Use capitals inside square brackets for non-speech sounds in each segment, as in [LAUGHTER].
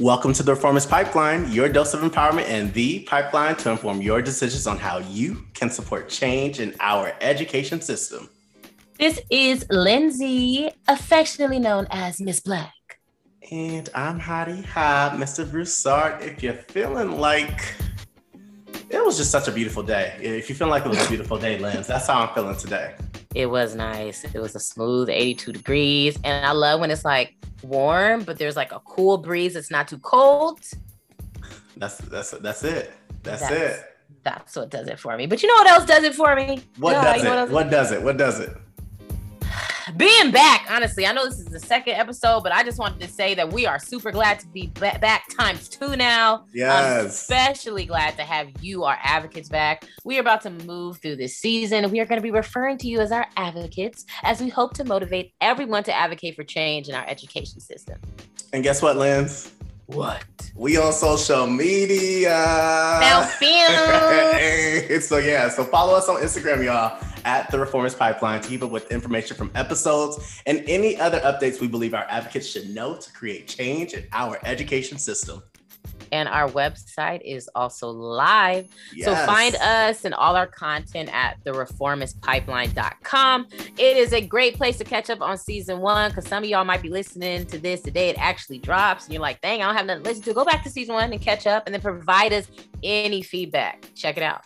Welcome to the Reformist Pipeline, your dose of empowerment and the pipeline to inform your decisions on how you can support change in our education system. This is Lindsay, affectionately known as Miss Black. And I'm Hady Had, Mr. Broussard. If you're feeling like it was just such a beautiful day, if you feel like it was a beautiful day, Linz, that's how I'm feeling today. It was nice. It was a smooth 82 degrees. And I love when it's like warm, but there's like a cool breeze. It's not too cold. That's that's that's it. That's, that's it. That's what does it for me. But you know what else does it for me? What does it? What, what does it? What does it? Being back, honestly, I know this is the second episode, but I just wanted to say that we are super glad to be back times two now. Yes. I'm especially glad to have you, our advocates, back. We are about to move through this season. We are going to be referring to you as our advocates as we hope to motivate everyone to advocate for change in our education system. And guess what, Linz? What? We on social media. Now, [LAUGHS] so yeah, so follow us on Instagram, y'all, at the Reformist Pipeline to keep up with information from episodes and any other updates we believe our advocates should know to create change in our education system and our website is also live. Yes. So find us and all our content at thereformistpipeline.com. It is a great place to catch up on season one because some of y'all might be listening to this today. It actually drops, and you're like, dang, I don't have nothing to listen to. Go back to season one and catch up and then provide us any feedback. Check it out.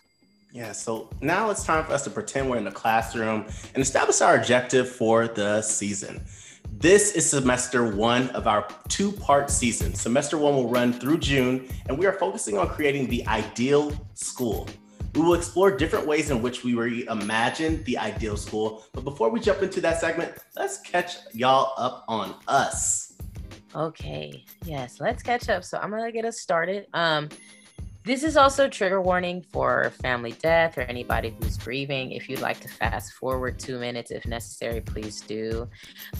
Yeah, so now it's time for us to pretend we're in the classroom and establish our objective for the season. This is semester one of our two part season. Semester one will run through June, and we are focusing on creating the ideal school. We will explore different ways in which we reimagine the ideal school. But before we jump into that segment, let's catch y'all up on us. Okay, yes, let's catch up. So I'm gonna get us started. Um, this is also trigger warning for family death or anybody who's grieving. If you'd like to fast forward two minutes, if necessary, please do.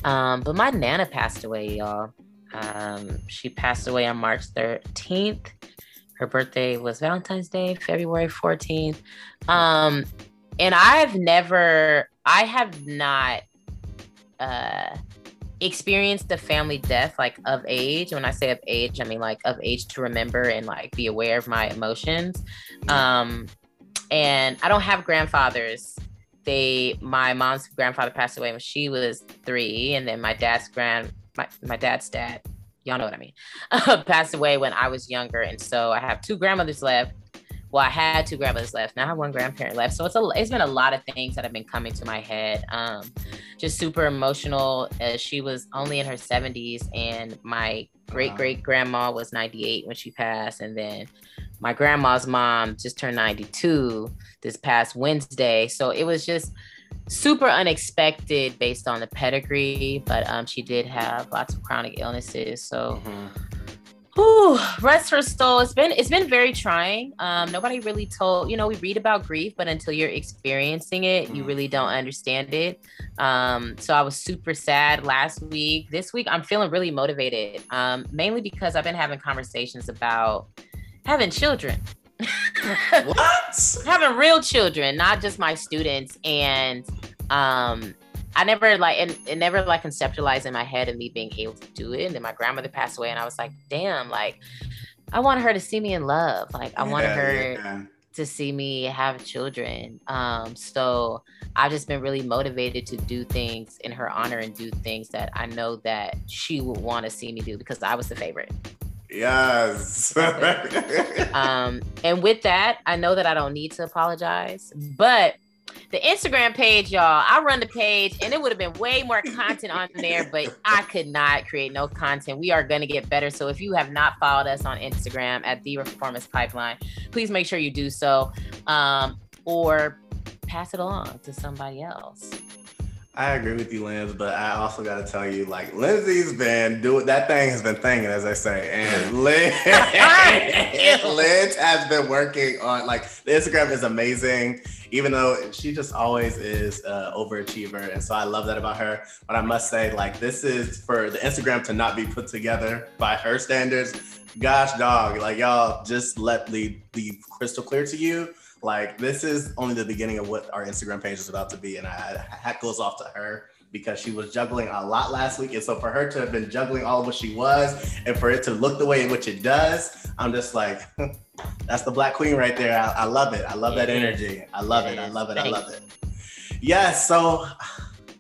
Um, but my nana passed away, y'all. Um, she passed away on March 13th. Her birthday was Valentine's Day, February 14th. Um, and I've never, I have not uh, experienced the family death like of age. When i say of age i mean like of age to remember and like be aware of my emotions. Um and i don't have grandfathers. They my mom's grandfather passed away when she was three and then my dad's grand my, my dad's dad y'all know what i mean [LAUGHS] passed away when i was younger. And so i have two grandmothers left well, I had two grandmothers left. Now I have one grandparent left. So it's a it's been a lot of things that have been coming to my head. Um, just super emotional. Uh, she was only in her 70s, and my great great grandma was 98 when she passed, and then my grandma's mom just turned 92 this past Wednesday. So it was just super unexpected based on the pedigree, but um, she did have lots of chronic illnesses. So. Mm-hmm Whew, rest her soul. It's been it's been very trying. Um, nobody really told you know we read about grief, but until you're experiencing it, you really don't understand it. Um, so I was super sad last week. This week I'm feeling really motivated, um, mainly because I've been having conversations about having children. [LAUGHS] what? having real children, not just my students, and um, I never like and it never like conceptualized in my head of me being able to do it. And then my grandmother passed away, and I was like, damn, like I want her to see me in love. Like I yeah, wanted her yeah. to see me have children. Um, so I've just been really motivated to do things in her honor and do things that I know that she would want to see me do because I was the favorite. Yes. [LAUGHS] um, and with that, I know that I don't need to apologize, but the Instagram page, y'all. I run the page and it would have been way more content on there, [LAUGHS] but I could not create no content. We are going to get better. So if you have not followed us on Instagram at the Reformist Pipeline, please make sure you do so um, or pass it along to somebody else. I agree with you, Linz, but I also got to tell you, like Lindsay's been doing that thing has been thinging, as I say, and [LAUGHS] Linz, Linz [LAUGHS] has been working on like the Instagram is amazing, even though she just always is uh, overachiever, and so I love that about her. But I must say, like this is for the Instagram to not be put together by her standards. Gosh, dog, like y'all just let the be crystal clear to you like this is only the beginning of what our Instagram page is about to be, and I, hat goes off to her because she was juggling a lot last week. And so for her to have been juggling all of what she was and for it to look the way in which it does, I'm just like, [LAUGHS] that's the black queen right there. I, I love it. I love that energy. I love it. I love it. I love it. Yes. So,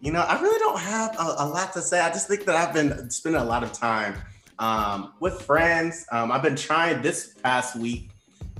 you know, I really don't have a, a lot to say. I just think that I've been spending a lot of time um, with friends. Um, I've been trying this past week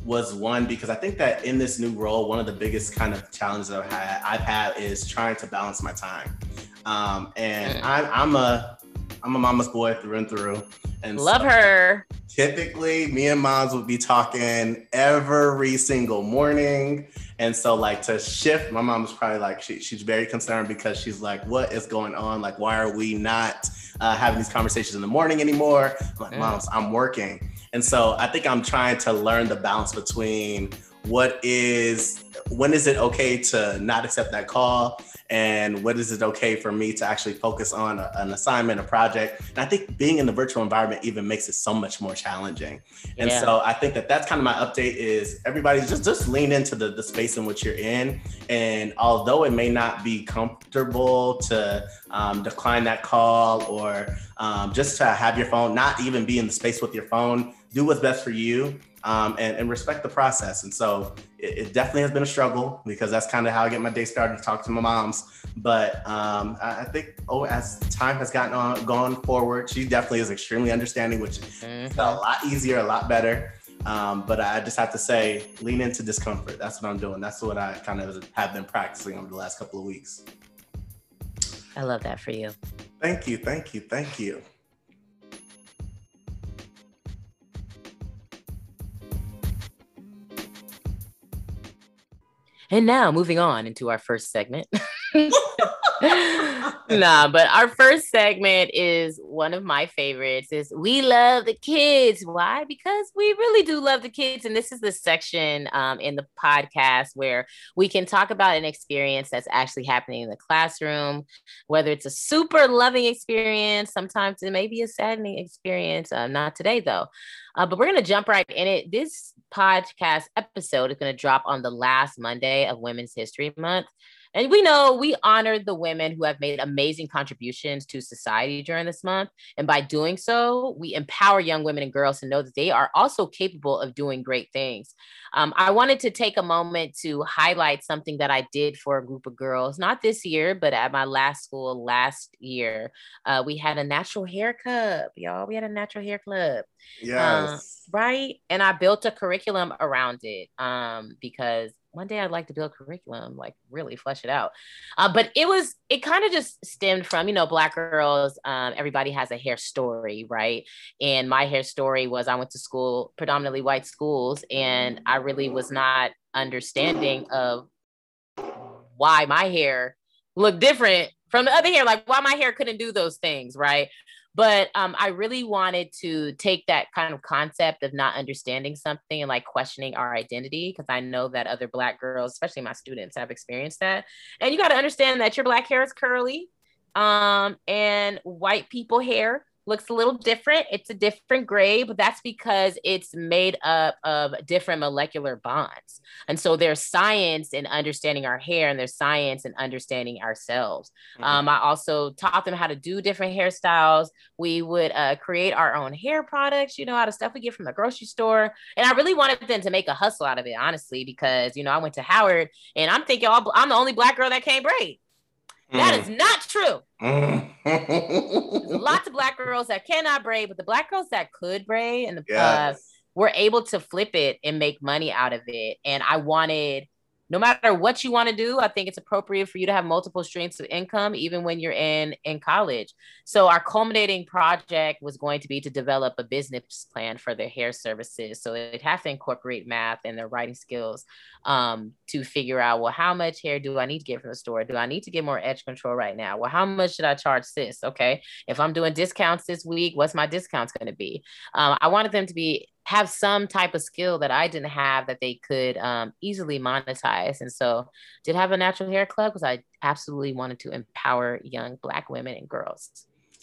was one because I think that in this new role, one of the biggest kind of challenges I've had, I've had is trying to balance my time. Um, and mm. I'm, I'm a I'm a mama's boy through and through. And love so her. Typically, me and moms would be talking every single morning. And so, like, to shift, my mom was probably like, she, she's very concerned because she's like, what is going on? Like, why are we not uh, having these conversations in the morning anymore? I'm like, mm. moms, I'm working. And so I think I'm trying to learn the balance between what is when is it okay to not accept that call? And what is it okay for me to actually focus on a, an assignment a project? And i think being in the virtual environment even makes it so much more challenging. And yeah. so i think that that's kind of my update is everybody just just lean into the, the space in which you're in. And although it may not be comfortable to um, decline that call or um, just to have your phone not even be in the space with your phone do what's best for you um, and, and, respect the process. And so it, it, definitely has been a struggle because that's kind of how I get my day started to talk to my moms. But um, I, I, think oh, as time has gotten on, gone forward, she definitely is extremely understanding, which mm-hmm. is a lot easier, a lot better. Um, but I just have to say, lean into discomfort. That's what I'm doing. That's what I kind of have been practicing over the last couple of weeks. I love that for you. Thank you. Thank you. Thank you. And now moving on into our first segment. [LAUGHS] [LAUGHS] nah, but our first segment is one of my favorites is we love the kids. Why? Because we really do love the kids. And this is the section um, in the podcast where we can talk about an experience that's actually happening in the classroom, whether it's a super loving experience, sometimes it may be a saddening experience. Uh, not today though. Uh, but we're going to jump right in it. This podcast episode is going to drop on the last Monday of Women's History Month. And we know we honor the women who have made amazing contributions to society during this month. And by doing so, we empower young women and girls to know that they are also capable of doing great things. Um, I wanted to take a moment to highlight something that I did for a group of girls, not this year, but at my last school last year. Uh, we had a natural hair club, y'all. We had a natural hair club. Yes. Uh, right. And I built a curriculum around it um, because one day I'd like to build curriculum, like really flesh it out. Uh, but it was, it kind of just stemmed from, you know, Black girls, um, everybody has a hair story, right? And my hair story was I went to school, predominantly white schools, and I really was not understanding of why my hair looked different from the other hair, like why my hair couldn't do those things, right? But um, i really wanted to take that kind of concept of not understanding something and like questioning our identity because i know that other black girls especially my students have experienced that. And you got to understand that your black hair is curly um, and white people hair looks a little different. It's a different gray, but that's because it's made up of different molecular bonds. And so there's science in understanding our hair and there's science in understanding ourselves. Mm-hmm. Um, I also taught them how to do different hairstyles. We would uh, create our own hair products, you know, out of stuff we get from the grocery store. And I really wanted them to make a hustle out of it, honestly, because, you know, I went to Howard and I'm thinking I'm the only black girl that can't braid. That is mm. not true. There's [LAUGHS] lots of black girls that cannot braid, but the black girls that could braid and the, yes. uh, were able to flip it and make money out of it. And I wanted no matter what you want to do, I think it's appropriate for you to have multiple streams of income, even when you're in in college. So our culminating project was going to be to develop a business plan for their hair services. So they'd have to incorporate math and their writing skills um, to figure out, well, how much hair do I need to get from the store? Do I need to get more edge control right now? Well, how much should I charge this? Okay, if I'm doing discounts this week, what's my discounts going to be? Um, I wanted them to be have some type of skill that I didn't have that they could um, easily monetize. And so, did have a natural hair club because I absolutely wanted to empower young Black women and girls.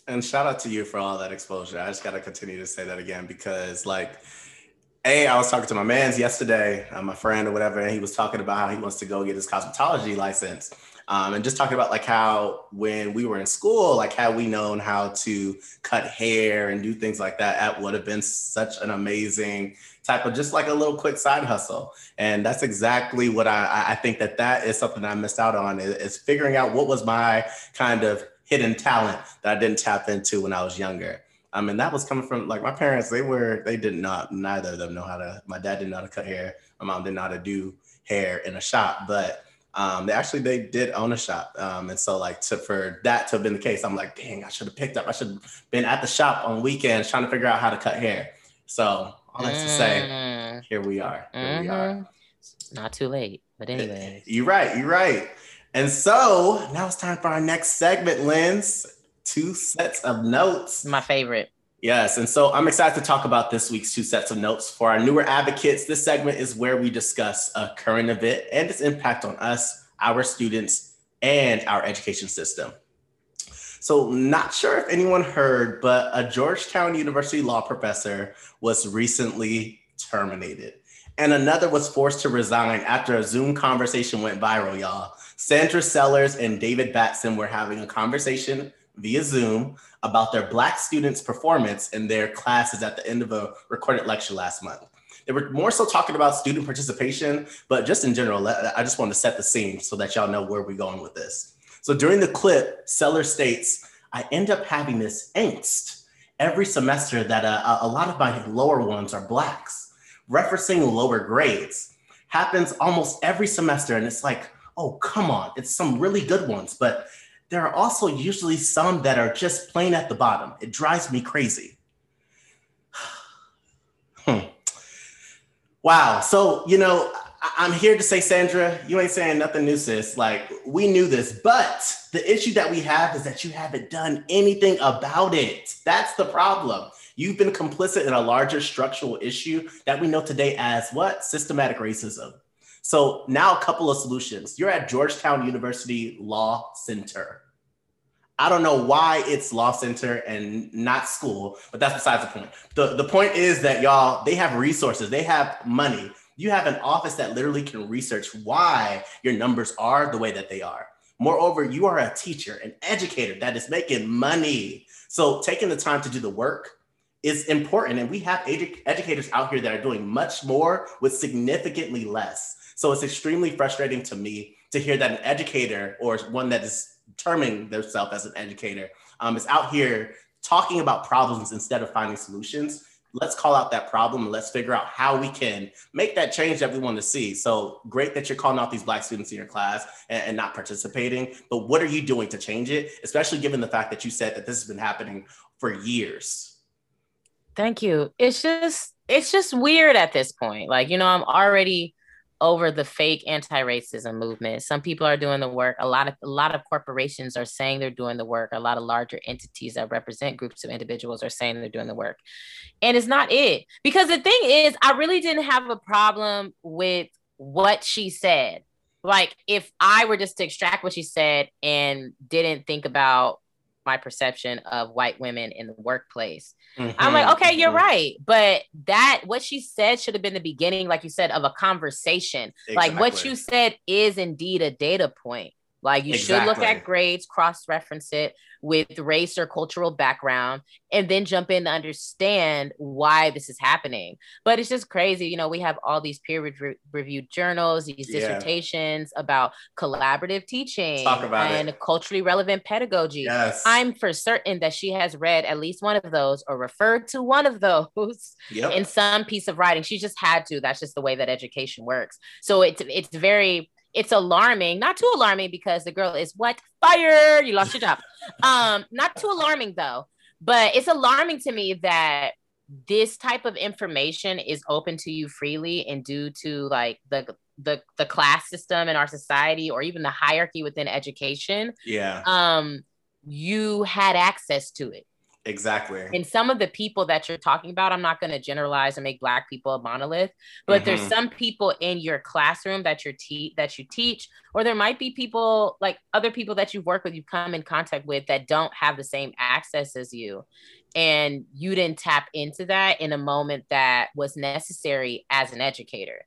And shout out to you for all that exposure. I just got to continue to say that again because, like, a, I was talking to my man's yesterday, uh, my friend or whatever, and he was talking about how he wants to go get his cosmetology license. Um, and just talking about like how when we were in school, like had we known how to cut hair and do things like that, that would have been such an amazing type of just like a little quick side hustle. And that's exactly what I, I think that that is something I missed out on is, is figuring out what was my kind of hidden talent that I didn't tap into when I was younger. I mean, that was coming from like my parents, they were, they did not, neither of them know how to, my dad didn't know how to cut hair. My mom didn't know how to do hair in a shop, but um, they actually, they did own a shop. Um, and so like to, for that to have been the case, I'm like, dang, I should have picked up, I should have been at the shop on weekends trying to figure out how to cut hair. So all that to say, mm. here we are. Here mm-hmm. we are. Mm-hmm. Not too late, but anyway. You're right. You're right. And so now it's time for our next segment, Linz. Two sets of notes. My favorite. Yes. And so I'm excited to talk about this week's two sets of notes. For our newer advocates, this segment is where we discuss a current event and its impact on us, our students, and our education system. So, not sure if anyone heard, but a Georgetown University law professor was recently terminated. And another was forced to resign after a Zoom conversation went viral, y'all. Sandra Sellers and David Batson were having a conversation via Zoom about their Black students' performance in their classes at the end of a recorded lecture last month. They were more so talking about student participation, but just in general, I just wanted to set the scene so that y'all know where we're going with this. So during the clip, Seller states, I end up having this angst every semester that uh, a lot of my lower ones are blacks, referencing lower grades. Happens almost every semester, and it's like, oh, come on, it's some really good ones, but there are also usually some that are just plain at the bottom. It drives me crazy. [SIGHS] hmm. Wow. So, you know, I'm here to say, Sandra, you ain't saying nothing new, sis. Like, we knew this, but the issue that we have is that you haven't done anything about it. That's the problem. You've been complicit in a larger structural issue that we know today as what? Systematic racism. So, now a couple of solutions. You're at Georgetown University Law Center. I don't know why it's law center and not school, but that's besides the point. The, the point is that y'all, they have resources, they have money you have an office that literally can research why your numbers are the way that they are. Moreover, you are a teacher, an educator that is making money. So taking the time to do the work is important. And we have edu- educators out here that are doing much more with significantly less. So it's extremely frustrating to me to hear that an educator or one that is terming themselves as an educator um, is out here talking about problems instead of finding solutions let's call out that problem and let's figure out how we can make that change that we want to see. So great that you're calling out these Black students in your class and, and, not participating, but what are you doing to change it, especially given the fact that you said that this has been happening for years? Thank you. It's just, it's just weird at this point. Like, you know, I'm already over the fake anti-racism movement. Some people are doing the work. A lot of a lot of corporations are saying they're doing the work. A lot of larger entities that represent groups of individuals are saying they're doing the work. And it's not it. Because the thing is, I really didn't have a problem with what she said. Like if I were just to extract what she said and didn't think about my perception of white women in the workplace. Mm-hmm, I'm like, okay, mm-hmm. you're right. But that what she said should have been the beginning, like you said, of a conversation. Exactly. Like what you said is indeed a data point. Like you exactly. should look at grades, cross reference it with race or cultural background, and then jump in to understand why this is happening. But it's just crazy. You know, we have all these peer re- reviewed journals, these yeah. dissertations about collaborative teaching and it. culturally relevant pedagogy. Yes. I'm for certain that she has read at least one of those or referred to one of those [LAUGHS] yep. in some piece of writing. She just had to. That's just the way that education works. So it's it's very it's alarming, not too alarming because the girl is what? Fire. You lost your job. um, not too alarming though, but it's alarming to me that this type of information is open to you freely and due to like the the the class system in our society or even the hierarchy within education. Yeah. Um you had access to it Exactly. And some of the people that you're talking about, I'm not going to generalize and make black people a monolith, but mm-hmm. there's some people in your classroom that you're te- that you teach, or there might be people like other people that you've worked with, you come in contact with that don't have the same access as you. And you didn't tap into that in a moment that was necessary as an educator.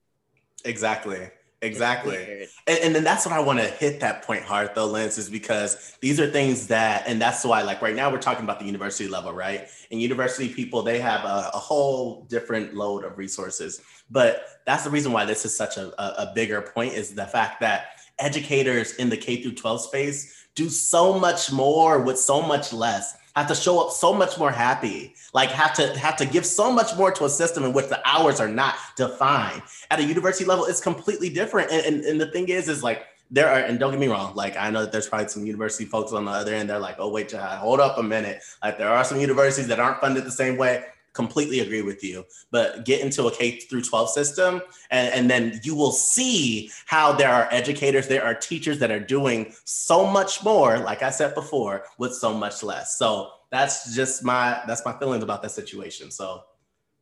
Exactly. Exactly. And, and, then that's what I want to hit that point hard though, Linz, is because these are things that, and that's why, like right now, we're talking about the university level, right? And university people, they have a, a whole different load of resources. But that's the reason why this is such a, a, a bigger point is the fact that educators in the K through 12 space do so much more with so much less have to show up so much more happy like have to have to give so much more to a system in which the hours are not defined. At a university level it's completely different and, and, and the thing is is like there are and don't get me wrong like i know that there's probably some university folks on the other end they're like oh wait hold up a minute. Like there are some universities that aren't funded the same way completely agree with you but get into a k through 12 system and, and then you will see how there are educators there are teachers that are doing so much more like i said before with so much less so that's just my that's my feelings about that situation so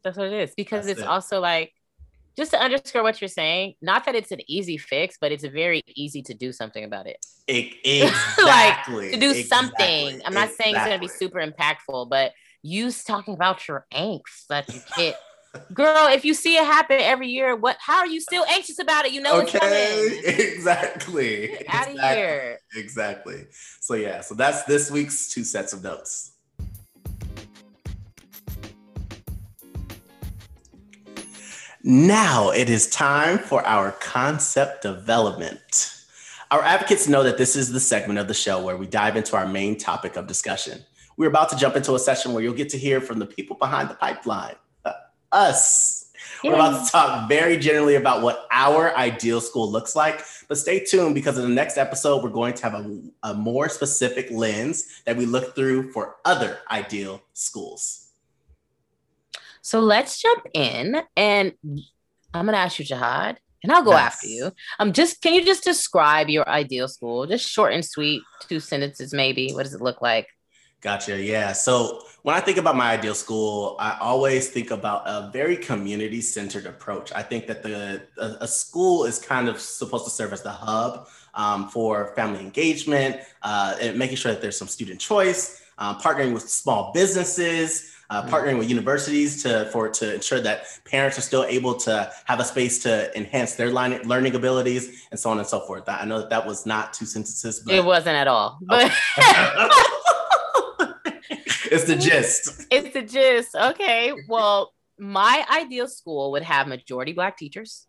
that's what it is because it's it. also like just to underscore what you're saying, not that it's an easy fix, but it's very easy to do something about it. Exactly. [LAUGHS] like to do exactly. something. I'm not exactly. saying it's going to be super impactful, but you talking about your angst that you get. Girl, if you see it happen every year, what? How are you still anxious about it? You know okay, [LAUGHS] exactly. Get out exactly. of here. Exactly. So yeah, so that's this week's two sets of notes. Now it is time for our concept development. Our advocates know that this is the segment of the show where we dive into our main topic of discussion. We're about to jump into a session where you'll get to hear from the people behind the pipeline, uh, us. Yay. We're about to talk very generally about what our ideal school looks like. But stay tuned because in the next episode, we're going to have a, a more specific lens that we look through for other ideal schools. So let's jump in and I'm going to ask you, Jihad, and I'll go yes. after you. Um, just can you just describe your ideal school? Just short and sweet, two sentences maybe. What does it look like? Gotcha. Yeah. So when I think about my ideal school, I always think about a very community centered approach. I think that the a, a, school is kind of supposed to serve as the hub um, for family engagement uh, and making sure that there's some student choice, uh, partnering with small businesses, uh, mm-hmm. partnering with universities to for to ensure that parents are still able to have a space to enhance their learning abilities and so on and so forth. I know that that was not two sentences. But... It wasn't at all. But. Okay. [LAUGHS] [LAUGHS] it's the gist. [LAUGHS] It's the gist. Okay. Well, my ideal school would have majority Black teachers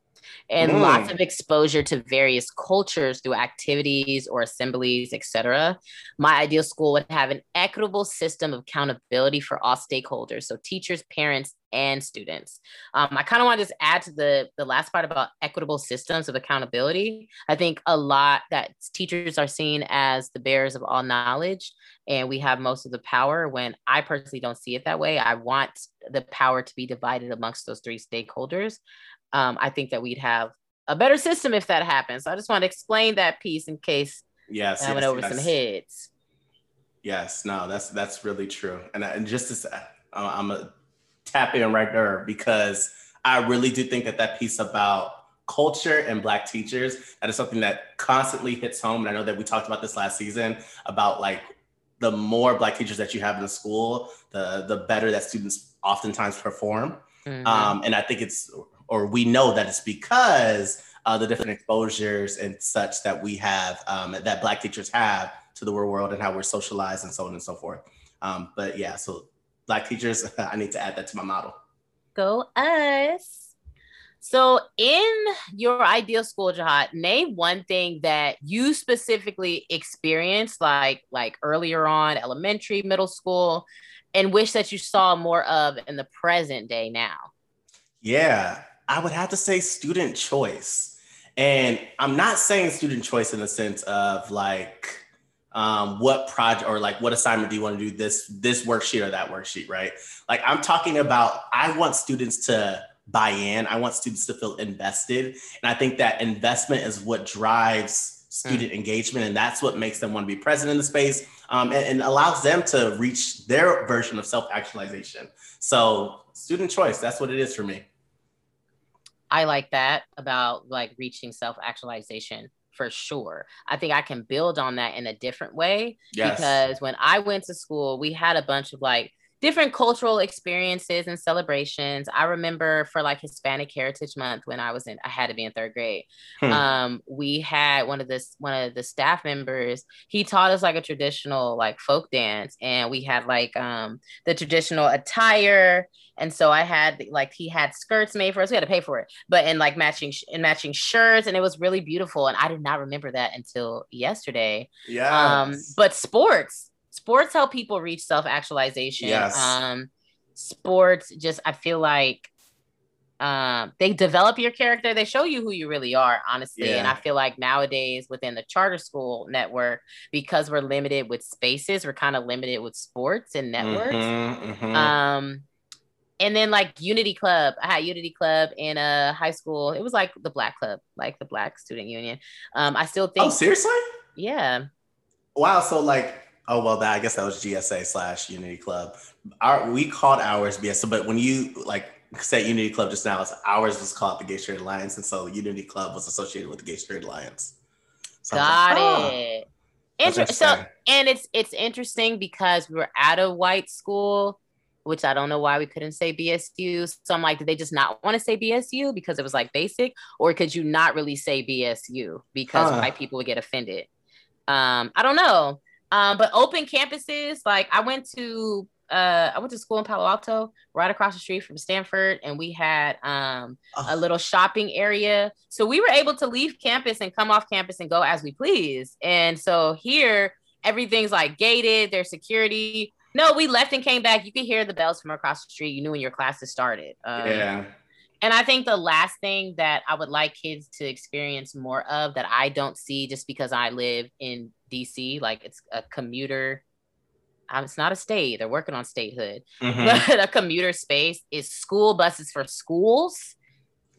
and mm. lots of exposure to various cultures through activities or assemblies, etc. My ideal school would have an equitable system of accountability for all stakeholders, so teachers, parents, and students. Um, I kind of want to just add to the, the last part about equitable systems of accountability. I think a lot that teachers are seen as the bearers of all knowledge and we have most of the power when I personally don't see it that way. I want the power to be divided amongst those three stakeholders um, I think that we'd have a better system if that happens. So I just want to explain that piece in case yes, I went over yes. some heads. Yes, no, that's that's really true. And, and just to say, I'm a tap in right there because I really do think that that piece about culture and black teachers that is something that constantly hits home and i know that we talked about this last season about like the more black teachers that you have in the school the the better that students oftentimes perform mm-hmm. um, and i think it's or we know that it's because uh, the different exposures and such that we have um, that black teachers have to the real world and how we're socialized and so on and so forth. Um, but yeah so black teachers [LAUGHS] i need to add that to my model. Go us. So in your ideal school jihad name one thing that you specifically experienced like like earlier on elementary middle school and wish that you saw more of in the present day now. Yeah I would have to say student choice. And I'm not saying student choice in the sense of like um, what project or like what assignment do you want to do this this worksheet or that worksheet, right? Like I'm talking about I want students to buy in. I want students to feel invested. And I think that investment is what drives student mm. engagement. And that's what makes them want to be present in the space um, and, and allows them to reach their version of self actualization. So, student choice, that's what it is for me. I like that about like reaching self actualization for sure. I think I can build on that in a different way yes. because when I went to school, we had a bunch of like different cultural experiences and celebrations. I remember for like Hispanic Heritage Month when I was in, I had to be in third grade. Hmm. Um, we had one of this one of the staff members. He taught us like a traditional like folk dance, and we had like um the traditional attire. And so I had like he had skirts made for us. We had to pay for it, but in like matching in matching shirts, and it was really beautiful. And I did not remember that until yesterday. Yeah. Um, but sports sports help people reach self actualization. Yes. Um, sports just I feel like um, they develop your character. They show you who you really are, honestly. Yeah. And I feel like nowadays within the charter school network, because we're limited with spaces, we're kind of limited with sports and networks. Mm-hmm, mm-hmm. Um, and then like Unity Club, I had Unity Club in a high school. It was like the Black Club, like the Black Student Union. Um, I still think. Oh, seriously? Yeah. Wow. So like Oh well, that I guess that was GSA slash Unity Club. Our we called ours BS, but when you like said Unity Club just now, it's ours was called the Gay Straight Alliance, and so Unity Club was associated with the Gay Straight Alliance. So Got like, it. Oh, Inter- so and it's it's interesting because we were at a white school, which I don't know why we couldn't say BSU. So I'm like, did they just not want to say BSU because it was like basic, or could you not really say BSU because huh. white people would get offended? Um, I don't know. Um, but open campuses, like I went to uh, I went to school in Palo Alto, right across the street from Stanford, and we had um, oh. a little shopping area. So we were able to leave campus and come off campus and go as we please. And so here, everything's like gated, there's security. No, we left and came back. You could hear the bells from across the street. You knew when your classes started. Um, yeah. And I think the last thing that I would like kids to experience more of that I don't see just because I live in DC, like it's a commuter. Um, it's not a state. They're working on statehood, mm-hmm. [LAUGHS] but a commuter space is school buses for schools.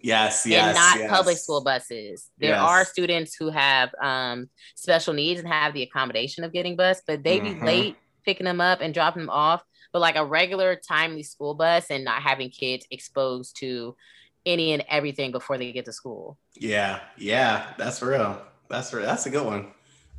Yes, yes, and not yes. public school buses. There yes. are students who have um, special needs and have the accommodation of getting bus, but they mm-hmm. be late picking them up and dropping them off but like a regular timely school bus and not having kids exposed to any and everything before they get to school. Yeah, yeah, that's real. That's real. That's a good one.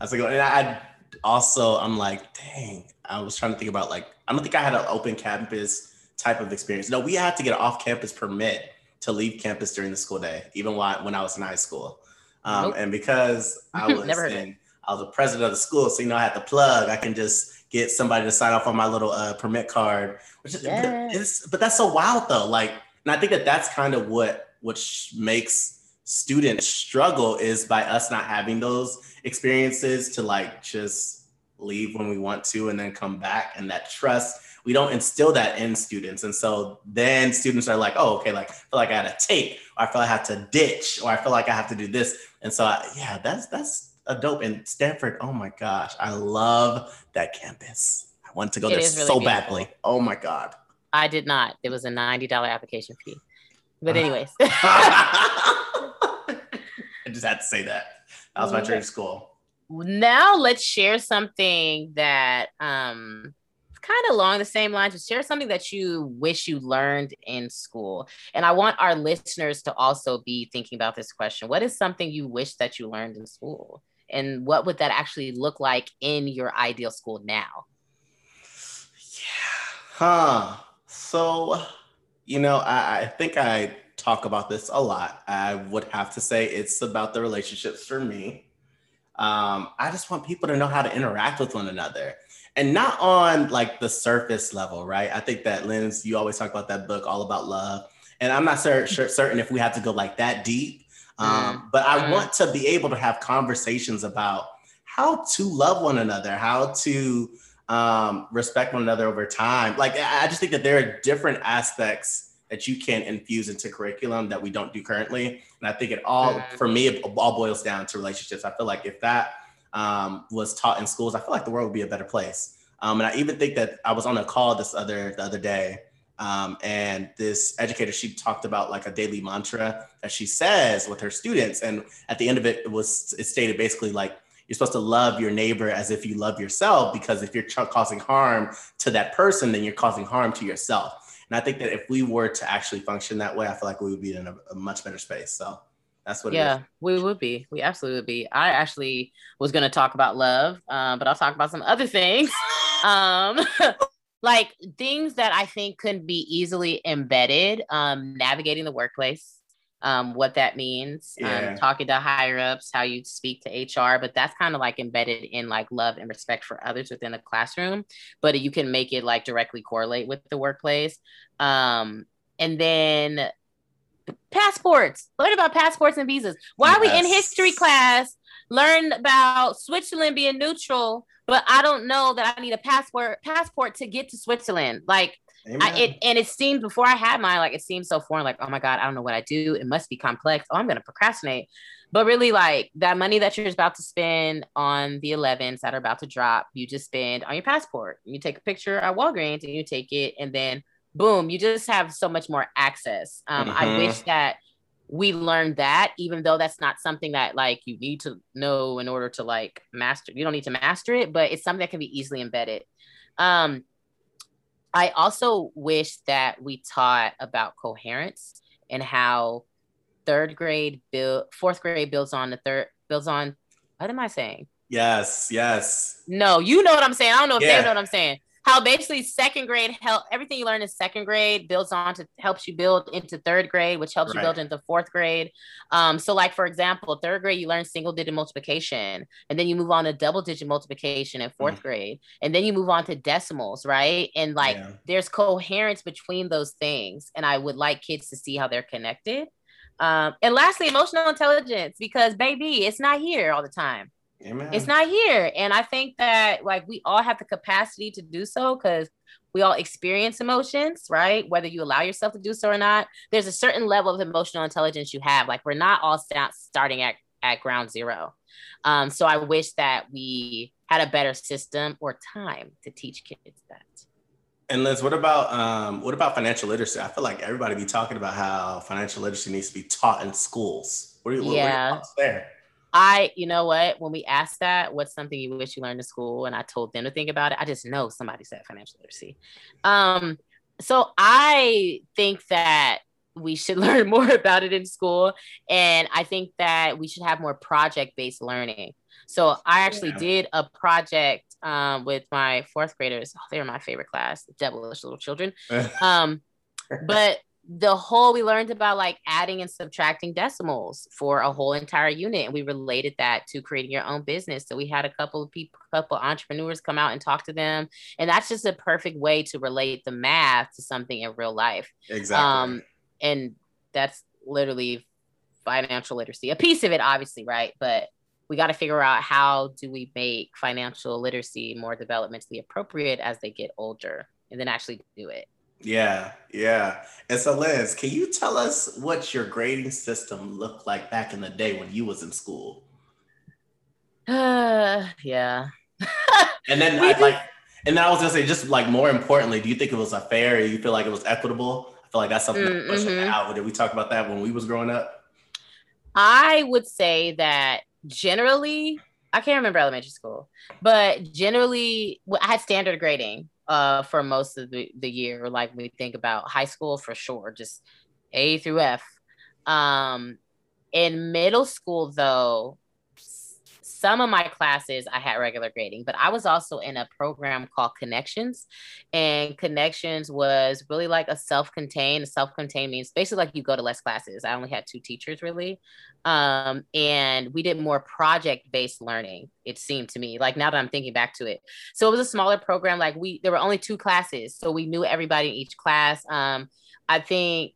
A good one. And I also, I'm like, dang, I was trying to think about like, I don't think I had an open campus type of experience. No, we had to get an off campus permit to leave campus during the school day, even while, when I was in high school. Um, nope. And because [LAUGHS] I was in, I was the president of the school, so you know I had to plug. I can just get somebody to sign off on my little uh, permit card. Which is, yes. but that's so wild though. Like, and I think that that's kind of what which makes students struggle is by us not having those experiences to like just leave when we want to and then come back and that trust we don't instill that in students and so then students are like oh okay like I feel like I had to take or I feel like I have to ditch or I feel like I have to do this and so I, yeah that's that's a dope and Stanford. Oh my gosh, I love that campus. I want to go it there really so beautiful. badly. Oh my god. I did not. It was a ninety dollar application fee. But anyways, [LAUGHS] I just had to say that. That was my dream school. Now let's share something that um kind of along the same lines. Just share something that you wish you learned in school. And I want our listeners to also be thinking about this question. What is something you wish that you learned in school? and what would that actually look like in your ideal school now yeah huh so you know I, I think i talk about this a lot. I would have to say it's about the relationships for me. Um, i just want people to know how to interact with one another. And not on like the surface level right? I think that Linz you always talk about that book all about love. And i'm not certain if we have to go like that deep. Um, mm. but I mm. want to be able to have conversations about how to love one another, how to um, respect one another over time. Like, I just think that there are different aspects that you can infuse into curriculum that we don't do currently. And I think it all, mm. for me, it all boils down to relationships. I feel like if that um, was taught in schools, I feel like the world would be a better place. Um, and I even think that I was on a call this other the other day um, and this educator, she talked about like a daily mantra that she says with her students. And at the end of it, it was it stated basically like you're supposed to love your neighbor as if you love yourself, because if you're causing harm to that person, then you're causing harm to yourself. And I think that if we were to actually function that way, I feel like we would be in a, a much better space. So that's what. Yeah, we would be. We absolutely would be. I actually was going to talk about love, um, but I'll talk about some other things. [LAUGHS] um, [LAUGHS] like things that I think could be easily embedded, um, navigating the workplace, um, what that means, um, yeah. um, talking to higher ups, how you speak to HR, but that's kind of like embedded in like love and respect for others within the classroom. But you can make it like directly correlate with the workplace. Um, and then passports, learn about passports and visas. Why yes. are we in history class? Learn about Switzerland being neutral, but I don't know that I need a passport passport to get to Switzerland. Like I, it and it seemed before I had mine, like it seemed so foreign. Like, oh my god, I don't know what I do. It must be complex. Oh, I'm gonna procrastinate. But really, like that money that you're about to spend on the 11s that are about to drop, you just spend on your passport. You take a picture at Walgreens and you take it, and then boom, you just have so much more access. Um, mm-hmm. I wish that we learned that, even though that's not something that like you need to know in order to like master. You don't need to master it, but it's something that can be easily embedded. Um, I also wish that we taught about coherence and how third grade build fourth grade builds on the third builds on what am I saying? Yes, yes. No, you know what I'm saying. I don't know if yeah. they know what I'm saying how basically second grade help everything you learn in second grade builds on to helps you build into third grade, which helps right. you build into fourth grade. Um, so like for example, third grade you learn single digit multiplication, and then you move on to double digit multiplication in 4th mm grade, and then you move on to decimals, right? And like yeah. there's coherence between those things, and I would like kids to see how they're connected. Um, and lastly, emotional intelligence, because baby, it's not here all the time. Amen. It's not here. And I think that like we all have the capacity to do so because we all experience emotions, right? Whether you allow yourself to do so or not, there's a certain level of emotional intelligence you have. Like we're not all st- starting at, at ground zero. Um, so I wish that we had a better system or time to teach kids that. And Liz, what about um, what about financial literacy? I feel like everybody be talking about how financial literacy needs to be taught in schools. What are, you, yeah. what are there? I, you know what, when we asked that, what's something you wish you learned in school? And I told them to think about it, I just know somebody said financial literacy. Um, so I think that we should [LAUGHS] learn more about it in school. And I think that we should have more project based learning. So I actually yeah. did a project um, with my fourth graders. Oh, they were my favorite class, devilish little children. [LAUGHS] um, but the whole we learned about like adding and subtracting decimals for a whole entire unit and we related that to creating your own business. So we had a couple of people couple entrepreneurs come out and talk to them and that's just a perfect way to relate the math to something in real life. Exactly. Um and that's literally financial literacy a piece of it obviously right? But we got to figure out how do we make financial literacy more developmentally appropriate as they get older and then actually do it yeah, yeah. And so, Liz, can you tell us what your grading system looked like back in the day when you was in school? Uh, [SIGHS] yeah. and then [LAUGHS] I like, and then I was gonna say, just like more importantly, do you think it was a fair? you feel like it was equitable? I feel like that's something mm, mm-hmm. out. Did we talk about that when we was growing up? I would say that generally, I can't remember elementary school, but generally, I had standard grading uh, for most of the, the year. Like we think about high school for sure, just A through F. Um, in middle school, though, some of my classes I had regular grading, but I was also in a program called Connections. And Connections was really like a self contained. Self contained means basically like you go to less classes. I only had two teachers really. Um, and we did more project based learning, it seemed to me, like now that I'm thinking back to it. So it was a smaller program. Like we, there were only two classes. So we knew everybody in each class. Um, I think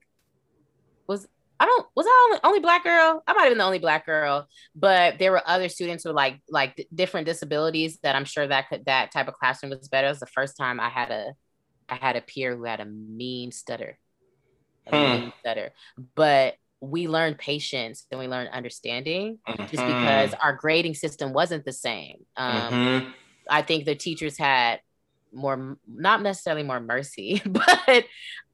I don't was I only, only black girl? I might have been the only black girl, but there were other students with like like d- different disabilities that I'm sure that could that type of classroom was better. It was the first time I had a I had a peer who had a mean stutter, a hmm. mean stutter, but we learned patience and we learned understanding mm-hmm. just because our grading system wasn't the same. Um, mm-hmm. I think the teachers had more, not necessarily more mercy, [LAUGHS] but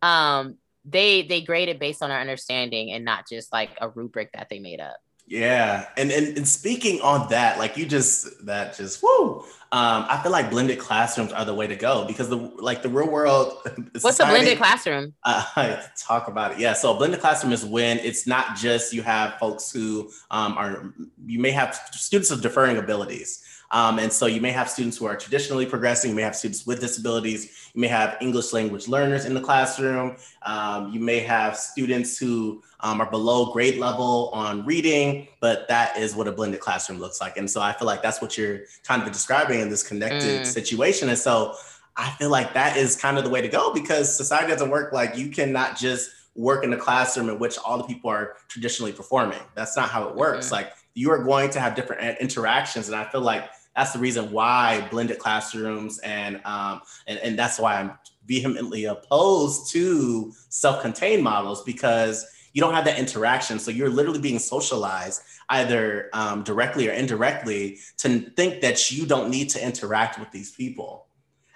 um, they they graded based on our understanding and not just like a rubric that they made up. Yeah, and and, and speaking on that, like you just that just whoo. Um, I feel like blended classrooms are the way to go because the like the real world. [LAUGHS] What's society, a blended classroom? [LAUGHS] Uh, talk about it. Yeah, so a blended classroom is when it's not just you have folks who um, are you may have students of differing abilities. Um, and so you may have students who are traditionally progressing, you may have students with disabilities, you may have English language learners in the classroom, um, you may have students who um, are below grade level on reading, but that is what a blended classroom looks like. And so I feel like that's what you're kind of describing in this connected mm. situation. And so I feel like that is kind of the way to go because society doesn't work like you cannot just work in a classroom in which all the people are traditionally performing. That's not how it works. Mm-hmm. Like you are going to have different interactions. And I feel like that's the reason why blended classrooms and um, and, and that's why I'm vehemently opposed to self-contained models because you don't have that interaction. So you're literally being socialized either um, directly or indirectly to think that you don't need to interact with these people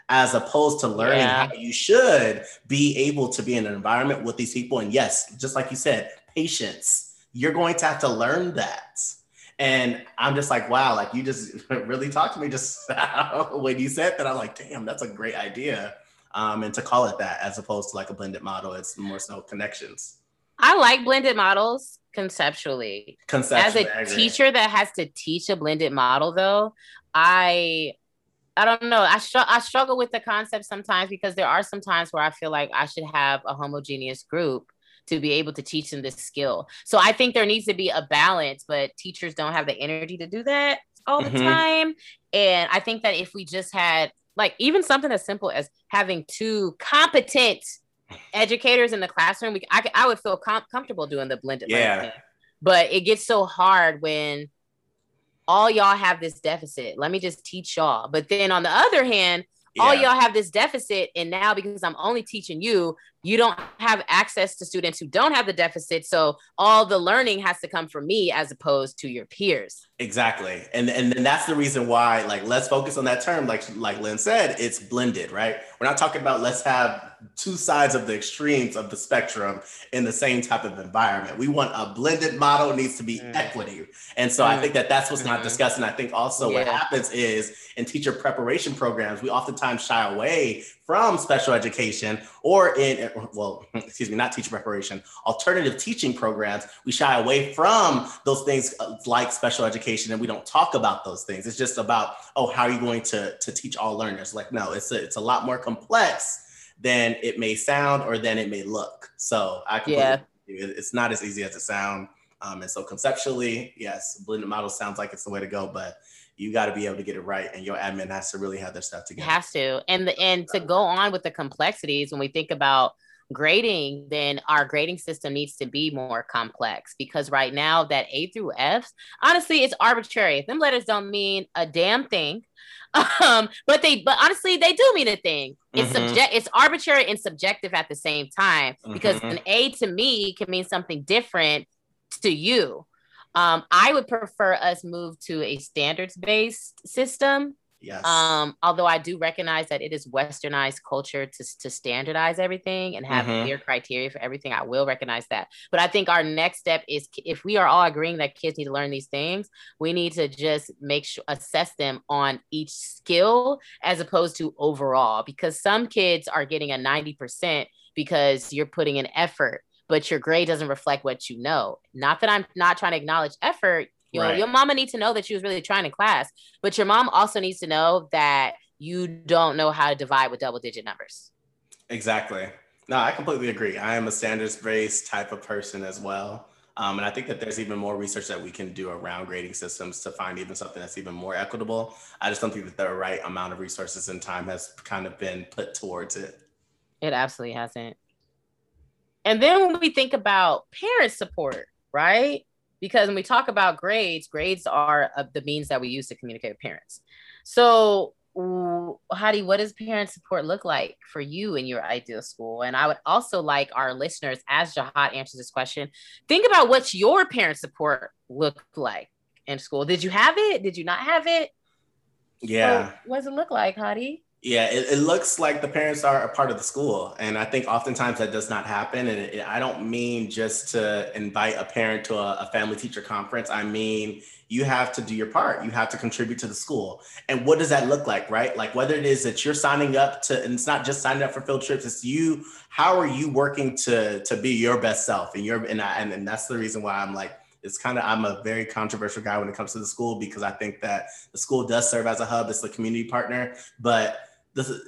as opposed to learning yeah. how you should be able to be in an environment with these people. And yes, just like you said, patience. You're going to have to learn that. And I'm just like, wow, like you just [LAUGHS] really talked to me just [LAUGHS] when you said that. I'm like, damn, that's a great idea. Um, and to call it that as opposed to like a blended model, it's more so connections. I like blended models conceptually. Conceptually, as a teacher that has to teach a blended model, though, I I don't know. I str- I struggle with the concept sometimes because there are some times where I feel like I should have a homogeneous group to be able to teach them this skill. So I think there needs to be a balance, but teachers don't have the energy to do that all the mm-hmm. time. And I think that if we just had like even something as simple as having two competent educators in the classroom, we, I, I would feel com- comfortable doing the blended yeah. learning. But it gets so hard when all y'all have this deficit. Let me just teach y'all. But then on the other hand, yeah. all y'all have this deficit and now because i'm only teaching you you don't have access to students who don't have the deficit so all the learning has to come from me as opposed to your peers exactly and and, and that's the reason why like let's focus on that term like like Linz said it's blended right we're not talking about let's have two sides of the extremes of the spectrum in the same type of environment. We want a blended model needs to be mm. equity. And so mm. I think that that's what's mm-hmm. not discussed. And I think also yeah. what happens is in teacher preparation programs, we oftentimes shy away from special education or in, well, [LAUGHS] excuse me, not teacher preparation, alternative teaching programs. We shy away from those things uh, like special education and we don't talk about those things. It's just about, oh, how are you going to, to teach all learners? Like, no, it's a, it's a lot more complex than it may sound or than it may look. So I yeah. it's not as easy as it sounds. Um, and so conceptually, yes, blended model sounds like it's the way to go, but you got to be able to get it right, and your admin has to really have their stuff together. Has to, and the, and to go on with the complexities when we think about grading, then our grading system needs to be more complex because right now that A through F, honestly, it's arbitrary. Them letters don't mean a damn thing. [LAUGHS] Um, but they, but honestly, they do mean a thing. It's mm-hmm. subject, it's arbitrary and subjective at the same time because mm-hmm. an A to me can mean something different to you. Um, I would prefer us move to a standards based system Yes. Um, although I do recognize that it is westernized culture to, to standardize everything and have mm-hmm. clear criteria for everything, I will recognize that. But I think our next step is if we are all agreeing that kids need to learn these things, we need to just make sure assess them on each skill as opposed to overall, because some kids are getting a 90% because you're putting an effort but your grade doesn't reflect what you know. Not that I'm not trying to acknowledge effort. You know, right. your mama needs to know that she was really trying in class, but your mom also needs to know that you don't know how to divide with double digit numbers. Exactly. No, I completely agree. I am a standards based type of person as well. Um, and I think that there's even more research that we can do around grading systems to find even something that's even more equitable. I just don't think that the right amount of resources and time has kind of been put towards it. It absolutely hasn't. And then when we think about parent support, right? because when we talk about grades, grades are uh, the means that we use to communicate with parents. So, Hady, what does parent support look like for you in your ideal school? And I would also like our listeners, as Jahad answers this question, think about what your parent support looked like in school. Did you have it? Did you not have it? Yeah. So what does it look like, Hady? Yeah, it, it, looks like the parents are a part of the school. And I think oftentimes that does not happen. And it, I don't mean just to invite a parent to a, a, family teacher conference. I mean, you have to do your part. You have to contribute to the school. And what does that look like, right? Like whether it is that you're signing up to, and it's not just signing up for field trips, it's you, how are you working to, to be your best self? And you're, and, I, and, and that's the reason why I'm like, it's kind of I'm a very controversial guy when it comes to the school because I think that the school does serve as a hub, it's a community partner, but this is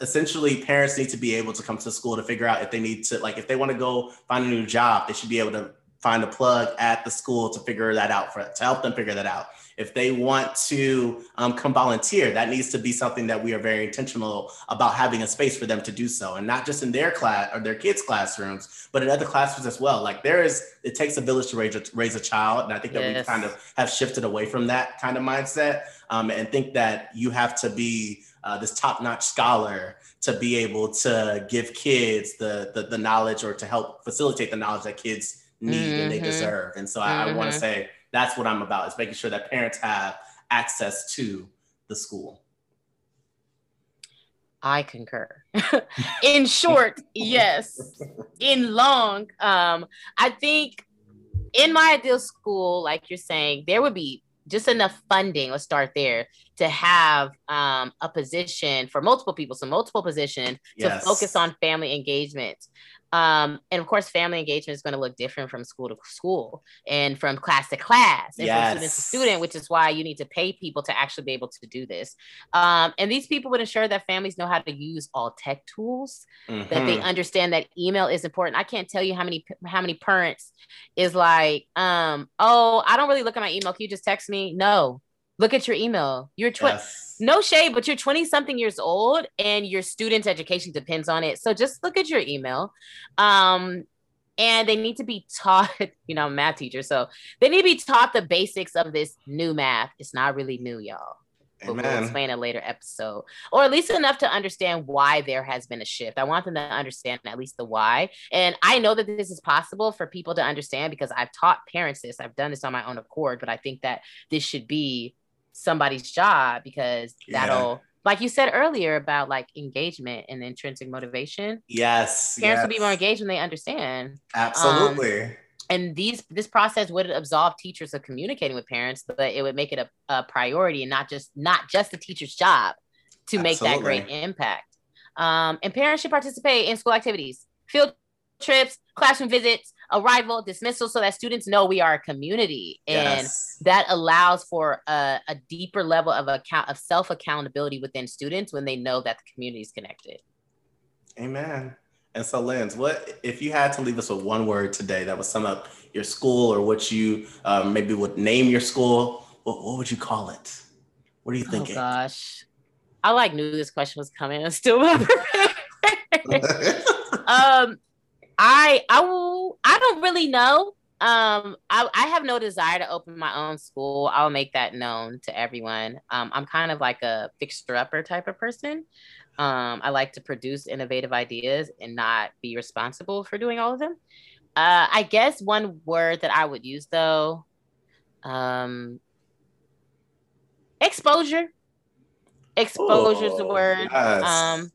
essentially parents need to be able to come to school to figure out if they need to like if they want to go find a new job, they should be able to find a plug at the school to figure that out for to help them figure that out. If they want to um, come volunteer, that needs to be something that we are very intentional about having a space for them to do so, and not just in their class or their kids' classrooms, but in other classrooms as well. Like there is, it takes a village to raise a, raise a child, and I think that yes. we kind of have shifted away from that kind of mindset, um, and think that you have to be uh, this top-notch scholar to be able to give kids the, the, the knowledge or to help facilitate the knowledge that kids need mm-hmm. and they mm-hmm. deserve. And so I, mm-hmm. I want to say that's what I'm about is making sure that parents have access to the school. I concur. [LAUGHS] in short, yes. In long, um, I think in my ideal school, like you're saying, there would be just enough funding. Let's start there to have um, a position for multiple people, so multiple position yes. to focus on family engagement. Um, and of course, family engagement is going to look different from school to school and from class to class and yes. from student to student, which is why you need to pay people to actually be able to do this. Um, and these people would ensure that families know how to use all tech tools, mm-hmm. that they mm-hmm. understand that email is important. I can't tell you how many how many parents is like, um, oh, I don't really look at my email. Can you just text me? No, look at your email. You're tw- yes. no shade, but you're 20 something years old and your student's education depends on it. So just look at your email. Um, and they need to be taught, [LAUGHS] you know, math teacher. So they need to be taught the basics of this new math. It's not really new, y'all. But we'll explain a later episode, or at least enough to understand why there has been a shift. I want them to understand at least the why. And I know that this is possible for people to understand because I've taught parents this. I've done this on my own accord, but I think that this should be somebody's job because that'll yeah. like you said earlier about like engagement and intrinsic motivation yes parents yes. will be more engaged when they understand absolutely um, and these this process would absolve teachers of communicating with parents but it would make it a, a priority and not just not just the teacher's job to make that great impact um, and parents should participate in school activities field trips classroom visits arrival, dismissal, so that students know we are a community, and yes. that allows for a, a, deeper level of account of self accountability within students when they know that the community is connected. Amen. And so, Linz, what if you had to leave us with one word today that would sum up your school or what you uh, maybe would name your school? What, what would you call it? What are you thinking? Oh gosh, I like knew this question was coming. I'm still [LAUGHS] [LAUGHS] um, I I will I don't really know. Um, I, I have no desire to open my own school. I'll make that known to everyone. Um, I'm kind of like a fixer upper type of person. Um, I like to produce innovative ideas and not be responsible for doing all of them. Uh, I guess one word that I would use though, um, exposure. Exposure is the word. Yes. Um,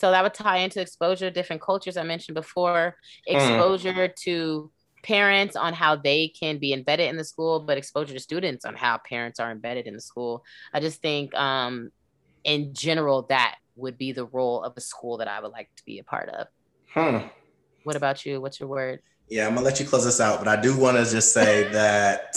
so that would tie into exposure to different cultures I mentioned before, hmm. exposure mm. to parents on how they can be embedded in the school, but exposure to students on how parents are embedded in the school. I just think um, in general that would be the role of a school that I would like to be a part of. Hmm. What about you? What's your word? Yeah, I'm gonna let you close this out, but I do want to just say [LAUGHS] that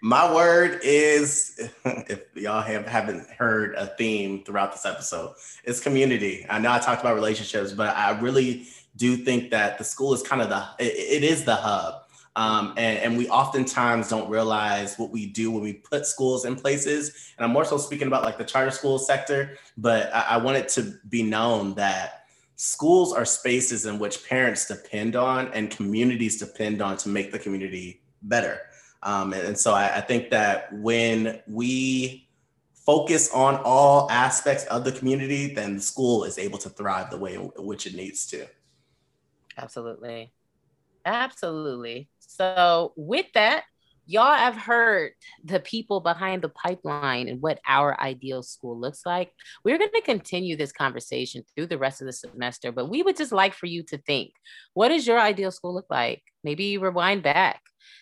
my word is, [LAUGHS] if y'all have, haven't heard a theme throughout this episode, it's community. I know I talked about relationships, but I really do think that the school is kind of the, it, it is the hub. Um, and, and, we oftentimes don't realize what we do when we put schools in places. And I'm more so speaking about like the charter school sector, but I, I want it to be known that schools are spaces in which parents depend on and communities depend on to make the community better. Um, and, and, so I, I think that when we focus on all aspects of the community, then the school is able to thrive the way in which it needs to. Absolutely. Absolutely. So, with that, y'all have heard the people behind the pipeline and what our ideal school looks like. We're going to continue this conversation through the rest of the semester, but we would just like for you to think what does your ideal school look like? Maybe rewind back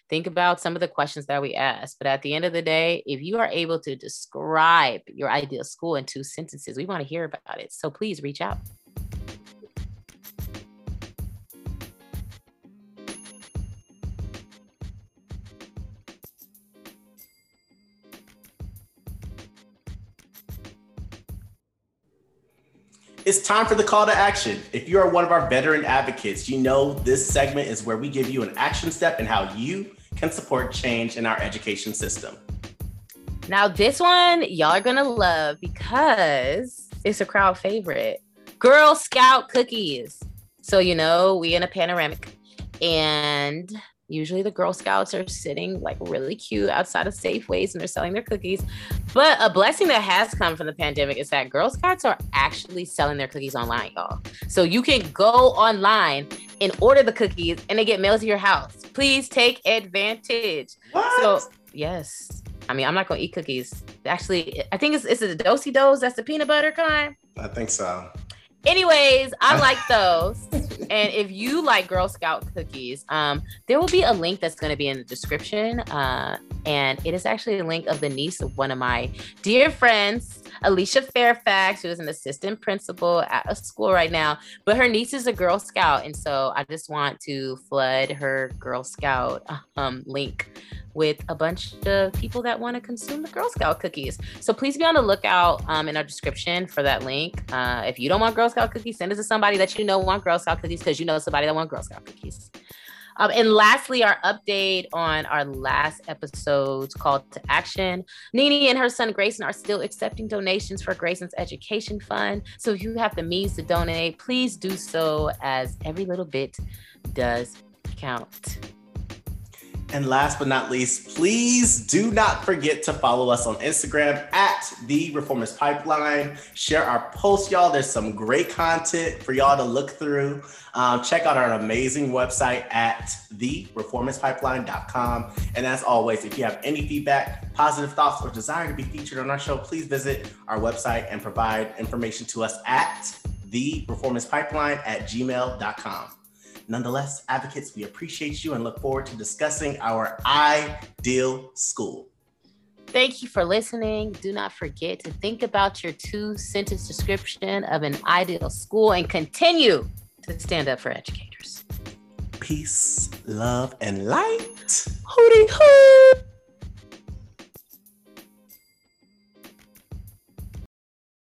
think about some of the questions that we asked. But at the end of the day, if you are able to describe your ideal school in two sentences, we want to hear about it. So please reach out. It's time for the call to action. If you are one of our veteran advocates, you know this segment is where we give you an action step and how you can support change in our education system. Now, this one y'all are gonna love because it's a crowd favorite. Girl Scout cookies. So you know, we in a panoramic, and usually the Girl Scouts are sitting like really cute outside of Safeways and they're selling their cookies. But a blessing that has come from the pandemic is that Girl Scouts are actually selling their cookies online, y'all. So you can go online and order the cookies and they get mailed to your house. Please take advantage. What? So yes. I mean, I'm not gonna eat cookies. Actually, I think it's it's a Do-si-dos. That's the peanut butter kind. I think so. Anyways, I [LAUGHS] like those. and if you like Girl Scout cookies, um, there will be a link that's going to be in the description. Uh, and it is actually a link of the niece of one of my dear friends, Alicia Fairfax, who is an assistant principal at a school right now. But her niece is a Girl Scout. And so I just want to flood her Girl Scout um, link with a bunch of people that want to consume the Girl Scout cookies. So please be on the lookout um, in our description for that link. Uh, if you don't want Girl Scout cookies, send it to somebody that you know want Girl Scout cookies because you know somebody that want Girl Scout cookies. Um, and lastly, our update on our last episode's call to action. Nini and her son Grayson are still accepting donations for Grayson's education fund. So if you have the means to donate, please do so as every little bit does count. And last but not least, please do not forget to follow us on Instagram at the Reformist Pipeline. Share our posts, y'all. There's some great content for y'all to look through. Um, check out our amazing website at thereformistpipeline.com. And as always, if you have any feedback, positive thoughts, or desire to be featured on our show, please visit our website and provide information to us at thereformistpipeline at gmail.com. Nonetheless, advocates, we appreciate you and look forward to discussing our ideal school. Thank you for listening. Do not forget to think about your two sentence description of an ideal school and continue to stand up for educators. Peace, love, and light. Hootie hoo!